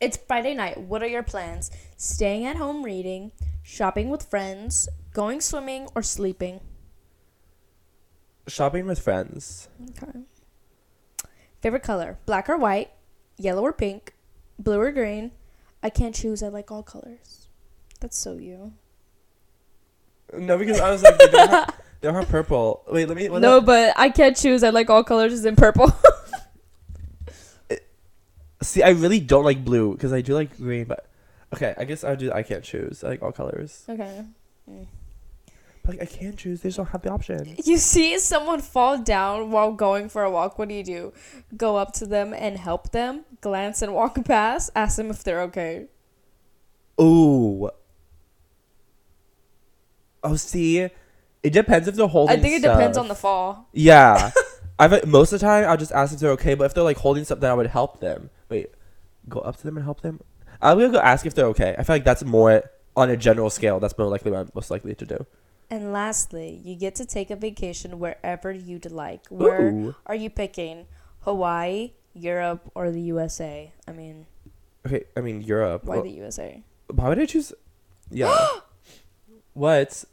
A: It's Friday night. What are your plans? Staying at home reading, shopping with friends, going swimming, or sleeping?
B: Shopping with friends.
A: Okay. Favorite color: black or white, yellow or pink, blue or green. I can't choose. I like all colors. That's so you.
B: No, because I was like, they don't have, they don't have purple. Wait, let me. what
A: no,
B: the-
A: but I can't choose. I like all colors. Is in purple.
B: See, I really don't like blue because I do like green, but okay, I guess I do. I can't choose. I like all colors.
A: okay.
B: But, like I can't choose. They just don't have the option.
A: You see someone fall down while going for a walk. What do you do? Go up to them and help them, glance and walk past, ask them if they're okay.
B: Ooh. Oh, see, it depends if they're holding.
A: I think it depends on the fall.
B: Yeah. I've most of the time I'll just ask if they're okay, but if they're like holding something, I would help them. Wait, go up to them and help them. I'm gonna go ask if they're okay. I feel like that's more on a general scale. That's more likely what I'm most likely to do.
A: And lastly, you get to take a vacation wherever you'd like. Where
B: Ooh.
A: are you picking? Hawaii, Europe, or the USA? I mean,
B: Okay, I mean Europe.
A: why
B: Well,
A: the USA?
B: why would I choose? Yeah. what?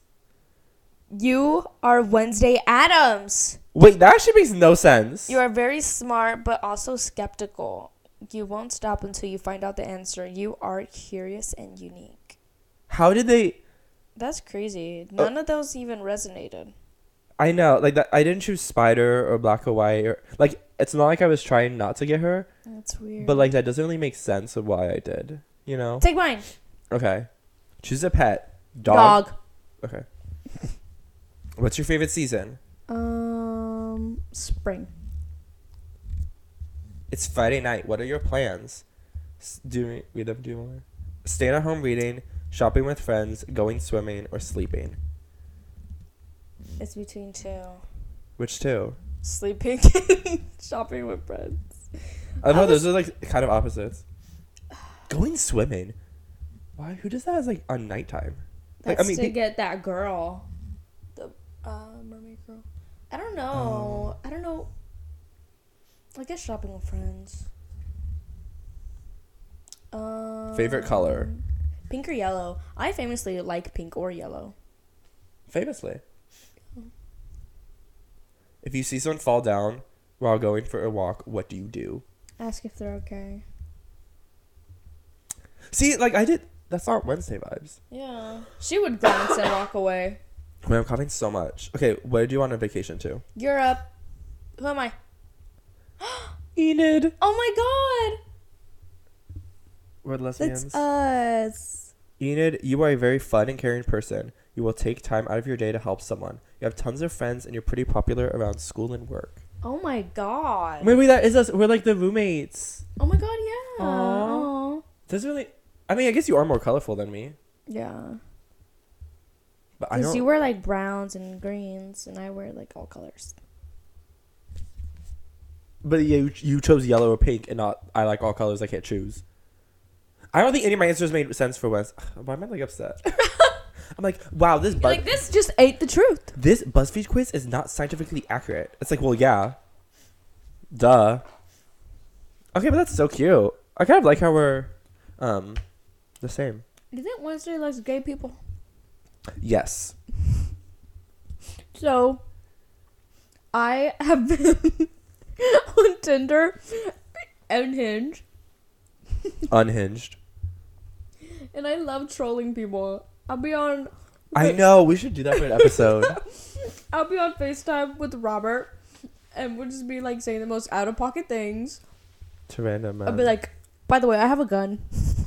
A: You are Wednesday Addams.
B: Wait, that actually makes no sense.
A: You are very smart, but also skeptical. You won't stop until you find out the answer. You are curious and unique.
B: How did they?
A: That's crazy. None of those even resonated.
B: I know, like that. I didn't choose Spider or Black or White or like. It's not like I was trying not to get her,
A: That's weird.
B: but like that doesn't really make sense of why I did. You know?
A: take mine.
B: Okay. Choose a pet. Dog.
A: Dog.
B: Okay. What's your favorite season?
A: Um, spring.
B: It's Friday night. What are your plans? Do read them. Do more. Staying at home reading, shopping with friends, going swimming, or sleeping.
A: It's between two.
B: Which two?
A: Sleeping, shopping with friends.
B: I know
A: I
B: those are like kind of opposites. Going swimming. Why? Who does that as like on nighttime? Like, I mean,
A: to get that girl, the uh, mermaid girl. I don't know. I don't know. I guess shopping with friends. Um,
B: Favorite color?
A: Pink or yellow? I famously like pink or yellow.
B: Famously. If you see someone fall down while going for a walk, what do you do?
A: Ask if they're okay.
B: See, like I did. That's not Wednesday vibes.
A: Yeah. She would glance and walk away.
B: Man, I'm coughing so much. Okay, where do you want a vacation to?
A: Europe. Who am I?
B: Enid.
A: Oh my god!
B: We're lesbians.
A: That's us.
B: Enid, you are a very fun and caring person. You will take time out of your day to help someone. You have tons of friends and you're pretty popular around school and work.
A: Oh my god.
B: Maybe that is us. We're like the roommates.
A: Oh my god, yeah.
B: Aw.
A: Aw.
B: Does really? I mean, I guess you are more colorful than me,
A: Yeah.
B: but I
A: Because you wear like browns and greens, and I wear like all colors.
B: But yeah, you, you chose yellow or pink, and not I like all colors. I can't choose. I don't think any of my answers made sense for Wes. Why am I like upset? I'm like, wow, this Buzz-
A: like this just ate the truth.
B: this BuzzFeed quiz is not scientifically accurate. It's like, well, yeah, duh. Okay, but that's so cute. I kind of like how we're, um, the same.
A: You think Wednesday likes gay people?
B: Yes.
A: So, I have been on Tinder and Hinge,
B: Unhinged.
A: and I love trolling people. I'll be on.
B: I know. We should do that for an episode.
A: I'll be on Facetime with Robert, and we'll just be like saying the most out of pocket things.
B: to random.
A: I'll be
B: um,
A: like, "By the way, I have a gun."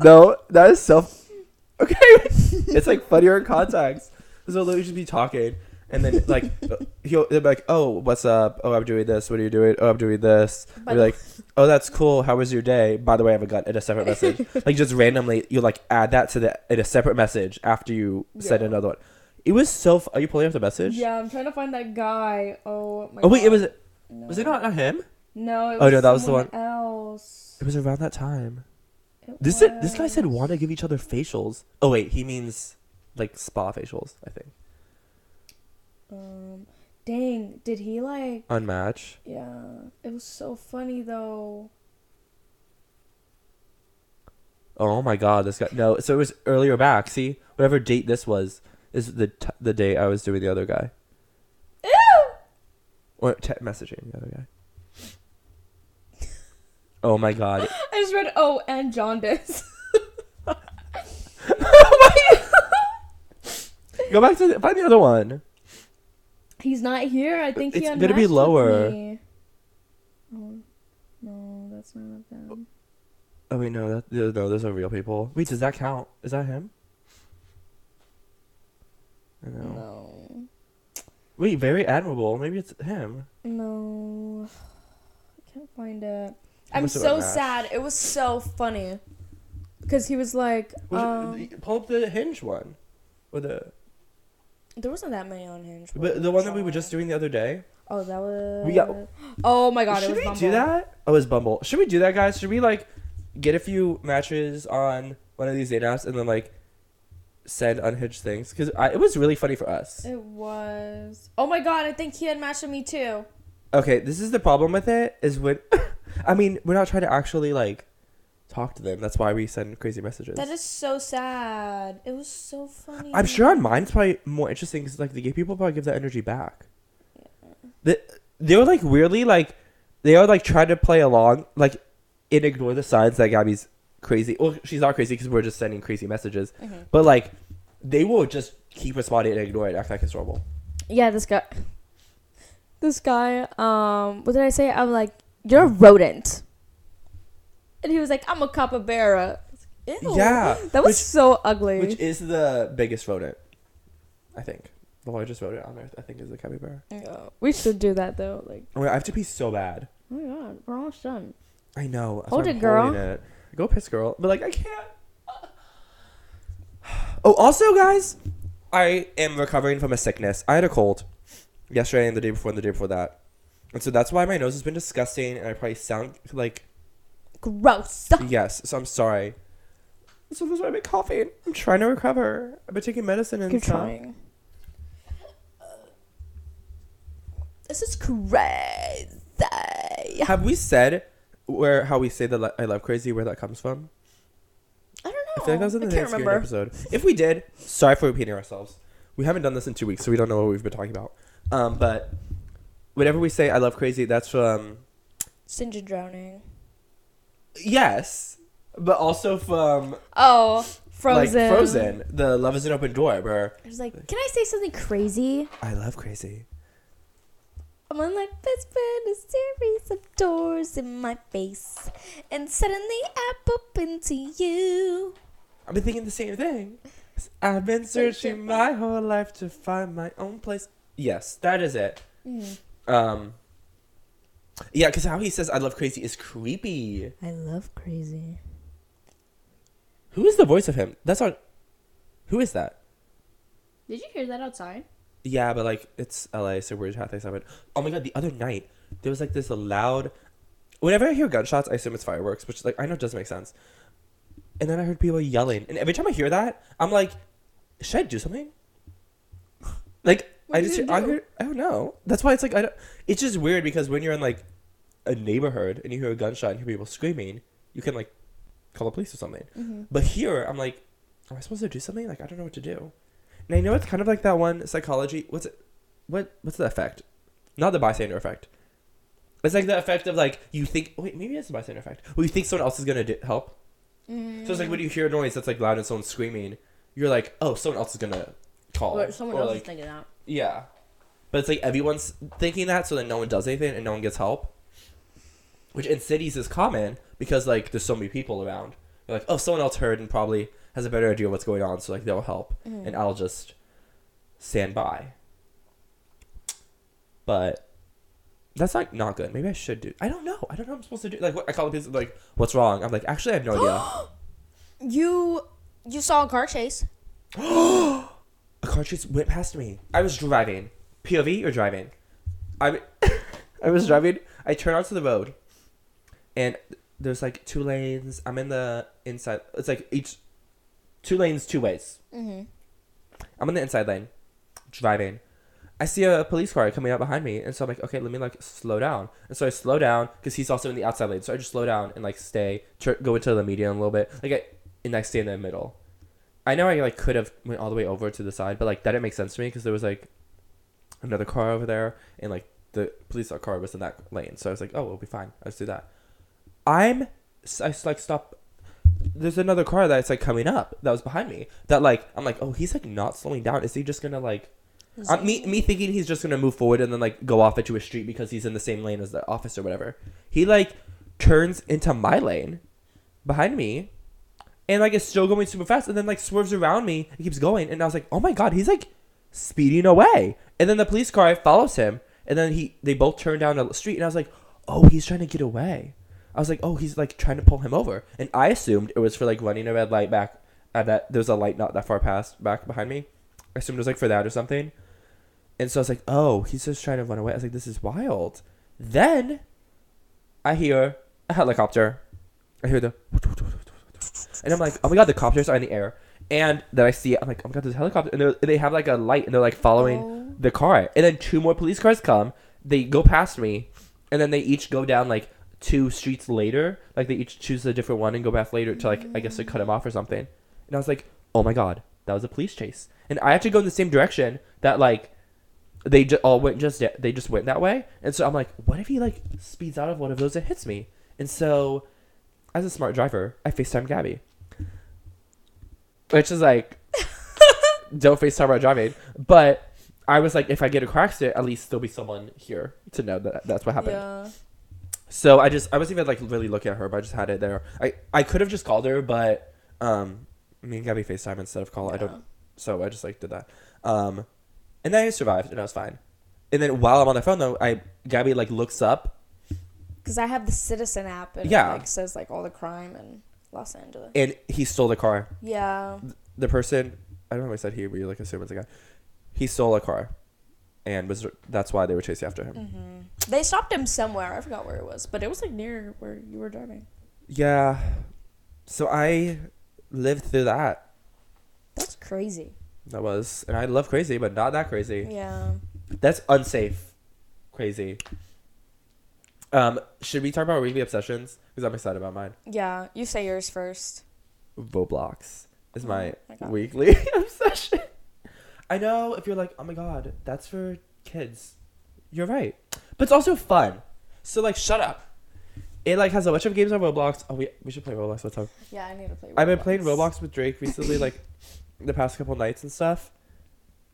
B: No, that is so. Okay, it's like funnier in context. So they'll literally be talking, and then like he'll they'll be like, "Oh, what's up? Oh, I'm doing this. What are you doing? Oh, I'm doing this." I'll be like, "Oh, that's cool. How was your day? By the way, I have a gun." In a separate message, like just randomly, you like add that to the in a separate message after you send
A: Yeah.
B: another one. It was so. F- are you pulling up the message?
A: Yeah, I'm trying to find that guy. Oh my.
B: Oh wait, it was
A: No.
B: was it not, not him?
A: No. It
B: Oh,
A: was
B: no, that was the
A: one. Else.
B: It was around that time.
A: It
B: This said, this guy said
A: was.
B: want to give each other facials. Oh wait, he means like spa facials. I think.
A: Um, dang, did he like?
B: Unmatch.
A: Yeah, it was so funny though.
B: Oh my god, this guy. No, so it was earlier back. See, whatever date this was is the t- the day I was doing the other guy
A: Ew!
B: or te- messaging the other guy. Oh my god.
A: I just read oh and jaundice. Oh my.
B: Go back to the, find the other one.
A: He's not here. I think he
B: It's gonna be lower.
A: Oh, no, that's not them.
B: Oh wait, no, that no, those are real people. Wait, does that count? Is that him? I know.
A: No,
B: Wait, very admirable. Maybe it's him.
A: no, I can't find it. I'm so sad. It was so funny because he was like,
B: Was
A: um,
B: it, pull up the hinge one, or the
A: there wasn't that many on Hinge.
B: but the one that we were just doing the other day.
A: Oh, that was.
B: We got-
A: Oh my god!
B: Should
A: it was
B: we
A: Bumble.
B: do that? Oh, it's Bumble. Should we do that, guys? Should we like get a few matches on one of these date apps and then like send unhinged things because it was really funny for us.
A: It was. Oh my god! I think he had matched with me too.
B: Okay, this is the problem with it is when, I mean, we're not trying to actually like talk to them. That's why we send crazy messages.
A: That is so sad. It was so funny.
B: I'm sure on mine's probably more interesting because like the gay people probably give that energy back. The, they were like weirdly like they were like trying to play along like and ignore the signs that Gabby's crazy. Well, she's not crazy because we're just sending crazy messages.
A: Mhm.
B: But like they will just keep responding and ignore it, act like it's normal.
A: Yeah, this guy. This guy. Um, what did I say? I'm like, you're a rodent. And he was like, I'm a capybara. Ew.
B: Yeah,
A: That was
B: which-
A: so ugly.
B: Which is the biggest rodent, I think. The largest rodent on earth, I think, is the capybara.
A: Yeah, we should do that though. Like,
B: Oh, I have to pee so bad.
A: oh my god, we're almost done.
B: I know.
A: Hold it, girl.
B: It. Go piss, girl. But like, I can't. Oh, also, guys, I am recovering from a sickness. I had a cold yesterday and the day before and the day before that, and so that's why my nose has been disgusting, and I probably sound like
A: Gross.
B: yes. So I'm sorry. So that's why I've been coughing. I'm trying to recover. I've been taking medicine and
A: Keep
B: stuff.
A: trying. This is crazy.
B: Have we said where how we say that li- I love crazy where that comes from?
A: I don't know.
B: I feel like that was in the
A: I can't
B: Thanksgiving
A: remember.
B: episode. If we did, sorry for repeating ourselves. We haven't done this in two weeks, so we don't know what we've been talking about. Um, but whenever we say I love crazy, that's from
A: Sinja drowning.
B: Yes, but also from
A: Oh, Frozen.
B: like Frozen. The Love is an Open Door, where
A: I was like, can I say something crazy?
B: I love crazy.
A: I'm on like best friend, a series of doors in my face, and suddenly I bump into you.
B: I've been thinking the same thing. I've been searching my whole life to find my own place. Yes, that is it.
A: Mm.
B: Um, yeah, because how he says I love crazy is creepy.
A: I love crazy.
B: Who is the voice of him? That's on. Who is that?
A: Did you hear that outside?
B: Yeah, but like it's LA, so we're half of it. Oh my god, the other night there was like this loud. Whenever I hear gunshots, I assume it's fireworks, which like I know doesn't make sense. And then I heard people yelling, and every time I hear that, I'm like, should I do something? Like
A: What
B: I just I heard I don't know. That's why it's like I don't. It's just weird because when you're in like a neighborhood and you hear a gunshot and hear people screaming, you can like call the police or something.
A: Mm-hmm.
B: But here, I'm like, am I supposed to do something? Like, I don't know what to do. And I know it's kind of like that one psychology. What's it? What? What's the effect? Not the bystander effect. It's like the effect of like you think. Wait, maybe it's the bystander effect. Well, you think someone else is gonna do, help.
A: Mm.
B: So it's like when you hear a noise that's like loud and someone's screaming, you're like, oh, someone else is gonna call.
A: Or someone
B: Or,
A: else
B: like,
A: is thinking that.
B: Yeah. But it's like everyone's thinking that, so then no one does anything and no one gets help. Which in cities is common because like there's so many people around. They're like, oh, someone else heard and probably has a better idea of what's going on, so like they'll help,
A: Mhm.
B: and I'll just stand by. But that's like not good. Maybe I should do. I don't know. I don't know. what I'm supposed to do. Like, what, I call the people like, "What's wrong?" I'm like, actually, I have no idea.
A: You you saw a car chase.
B: a car chase went past me. I was driving. POV or driving? I I was driving. I turned onto the road, and there's like two lanes. I'm in the inside. It's like each two lanes, two ways.
A: Mm-hmm.
B: I'm in the inside lane, driving. I see a police car coming up behind me, and so I'm like, okay, let me like slow down. And so I slow down because he's also in the outside lane. So I just slow down and like stay, tr- go into the median a little bit, like I, and I stay in the middle. I know I like could have went all the way over to the side, but like that didn't make sense to me because there was like another car over there, and like the police car was in that lane. So I was like, oh, we'll be fine. Let's do that. I'm, I like stop. There's another car that's like coming up that was behind me. That like I'm like, oh, he's like not slowing down. Is he just gonna like? I'm, me me thinking he's just gonna move forward and then like go off into a street because he's in the same lane as the office or whatever. He like turns into my lane behind me and like it's still going super fast and then like swerves around me and keeps going and I was like, oh my god, he's like speeding away. And then the police car follows him and then he they both turn down the street and I was like, oh, he's trying to get away. I was like, oh, he's like trying to pull him over, and I assumed it was for like running a red light back. At that there's a light not that far past back behind me. I assumed it was like for that or something. And so I was like, oh, he's just trying to run away. I was like, this is wild. Then I hear a helicopter. I hear the and I'm like, oh my god, the copters are in the air. And then I see it. I'm like, oh my god, there's a helicopter, and they're- they have like a light, and they're like following
C: Oh.
B: the car. And then two more police cars come. They go past me, and then they each go down like two streets later. Like they each choose a different one and go back later to like I guess to cut him off or something. And I was like, oh my god, that was a police chase. And I had to go in the same direction that like they ju- all went just they just went that way. And so I'm like, what if he like speeds out of one of those and hits me? And so, as a smart driver, I Facetime Gabby, which is like, don't Facetime while driving. But I was like, if I get a car accident, at least there'll be someone here to know that that's what happened.
C: Yeah.
B: So I just I wasn't even like really looking at her, but I just had it there. I I could have just called her, but um, me and Gabby Facetime instead of call. I don't. So I just like did that. Um, and then I survived and I was fine. And then while I'm on the phone though, I Gabby like looks up.
C: Because I have the Citizen app and
B: Yeah.
C: it like says like all the crime in Los Angeles.
B: And he stole the car.
C: Yeah.
B: The person I don't know. If I said he, but you like assume it's a guy. He stole a car, and was that's why they were chasing after him.
C: hmm They stopped him somewhere. I forgot where it was, but it was like near where you were driving.
B: Yeah. So I lived through that.
C: That's crazy.
B: That was, and I love crazy, but not that crazy.
C: Yeah.
B: That's unsafe. Crazy. Um, should we talk about weekly obsessions? Because I'm excited about mine.
C: Yeah. You say yours first.
B: Roblox is my,
C: Oh my
B: weekly obsession. I know if you're like, oh my god, that's for kids. You're right, but it's also fun. So like, shut up. It like has a bunch of games on Roblox. Oh, we we should play Roblox sometime.
C: Yeah, I need to play.
B: I've been playing Roblox with Drake recently, like the past couple nights and stuff.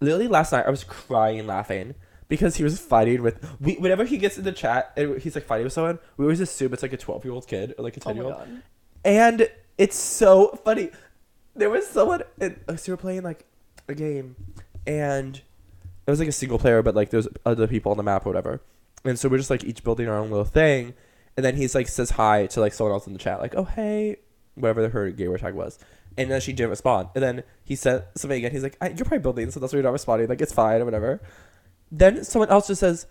B: Literally last night, I was crying laughing because he was fighting with. We, whenever he gets in the chat and he's like fighting with someone, we always assume it's like a twelve year old kid or like a
C: oh
B: ten year old, and it's so funny. There was someone, and so we were playing like a game, and it was like a single player, but like there's other people on the map or whatever, and so we're just like each building our own little thing, and then he's like says hi to like someone else in the chat, like oh hey, whatever her gamer tag was, and then she didn't respond, and then he said something again. He's like I, you're probably building, so that's why you're not responding. Like it's fine or whatever. Then someone else just says,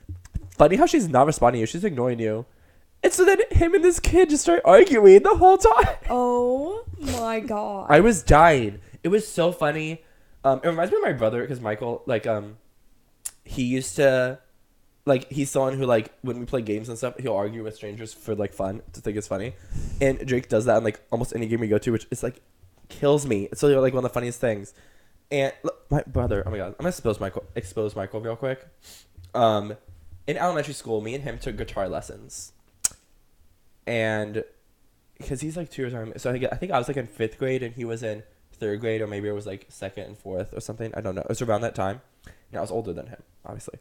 B: funny how she's not responding to you, she's ignoring you. And so then him and this kid just start arguing the whole time.
C: Oh my god.
B: I was dying. It was so funny. Um, it reminds me of my brother because Michael, like, um, he used to, like, he's someone who, like, when we play games and stuff, he'll argue with strangers for like fun to think it's funny, and Drake does that in like almost any game we go to, which is like kills me. It's literally like one of the funniest things. And look, my brother, oh my god, I'm gonna expose Michael, expose Michael real quick. Um, in elementary school, me and him took guitar lessons, and because he's like two years older, so I think I think I was like in fifth grade and he was in third grade, or maybe it was like second and fourth or something. I don't know. It was around that time. And I was older than him, obviously.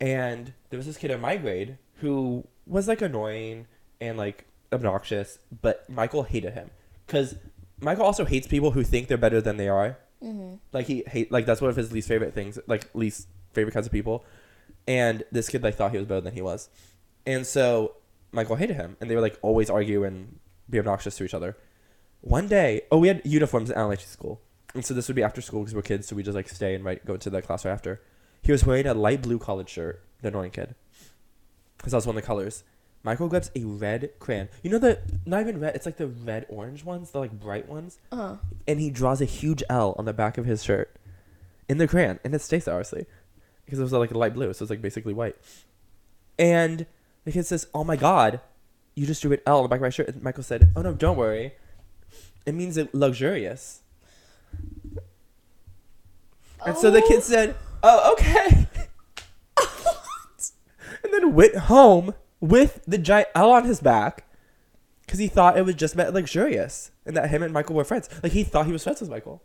B: And there was this kid in my grade who was like annoying and like obnoxious, but Michael hated him because Michael also hates people who think they're better than they are.
C: Mm-hmm.
B: Like he hate like that's one of his least favorite things, like least favorite kinds of people. And this kid like thought he was better than he was, and so Michael hated him, and they were like always argue and be obnoxious to each other. One day, oh, we had uniforms in elementary school, and so this would be after school because we're kids, so we just like stay and right go into the class right after. He was wearing a light blue collared shirt, the annoying kid, because that was one of the colors. Michael grabs a red crayon. You know the not even red, it's like the red orange ones, the like bright ones
C: Uh-huh.
B: and he draws a huge L on the back of his shirt in the crayon, and it stays there obviously because it was like a light blue, so it's like basically white. And the kid says, "Oh my god, you just drew an L on the back of my shirt." And Michael said, "Oh no, don't worry. It means it luxurious." And so the kid said, "Oh, okay." and then went home with the giant L on his back because he thought it was just meant luxurious and that him and Michael were friends. Like he thought he was friends with Michael.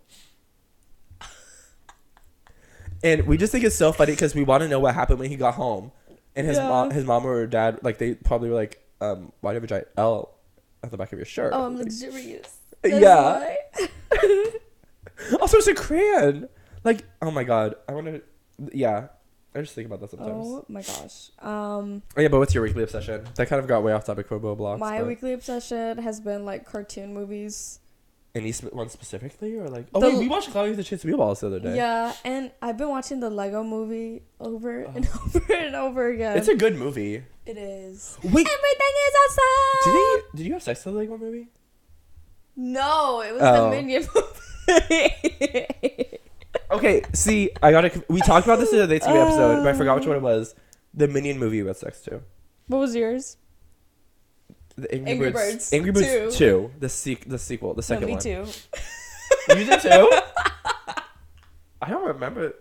B: And we just think it's so funny because we want to know what happened when he got home, and his
C: Yeah.
B: mom, his mom or dad, like they probably were like, um, "Why do you have a giant L at the back of your shirt?"
C: Oh, I'm
B: Like,
C: luxurious.
B: Yeah. also, it's a crayon. Like, oh my god, I want to. Yeah, I just think about that sometimes.
C: Oh my gosh. Um,
B: Oh yeah, but what's your weekly obsession? That kind of got way off topic for Roblox.
C: my
B: but
C: weekly obsession has been like cartoon movies.
B: Any sp- one specifically, or like? Oh
C: The-
B: wait, we watched Cloudy with the Chance of Meatballs the other day.
C: Yeah, and I've been watching the Lego movie over and
B: Oh.
C: over and over again.
B: It's a good movie.
C: it is.
B: Wait,
C: Everything is awesome.
B: did he? Did you have sex in the Lego movie?
C: No, it was
B: Oh.
C: the Minion movie.
B: Okay, see, I gotta. We talked about this in the TV episode, but I forgot which one it was. The Minion movie with sex too.
A: what was yours?
B: The Angry,
A: Angry
B: Birds.
A: Birds
B: Angry Birds
A: 2.
B: Two. The sequ- the sequel, the second
A: no, me
B: one.
A: too.
B: You did too. I don't remember.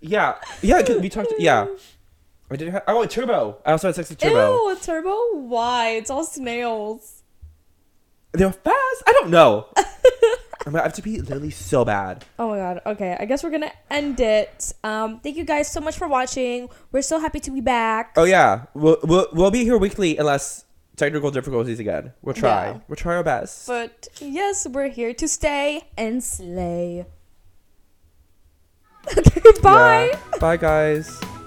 B: Yeah, yeah. 'cause we talked. Yeah, I did. Have, oh, Turbo. I also had sex with Turbo.
A: Ew, turbo? Why? It's all snails.
B: They were fast. I don't know. I'm gonna have to be literally so bad.
A: Oh my god. Okay, I guess we're gonna end it. Um, thank you guys so much for watching. We're so happy to be back.
B: Oh yeah, we'll we'll, we'll be here weekly unless technical difficulties again. We'll try.
A: Yeah.
B: We'll try our best.
A: But yes, we're here to stay and slay. Okay, bye.
B: Yeah. Bye guys.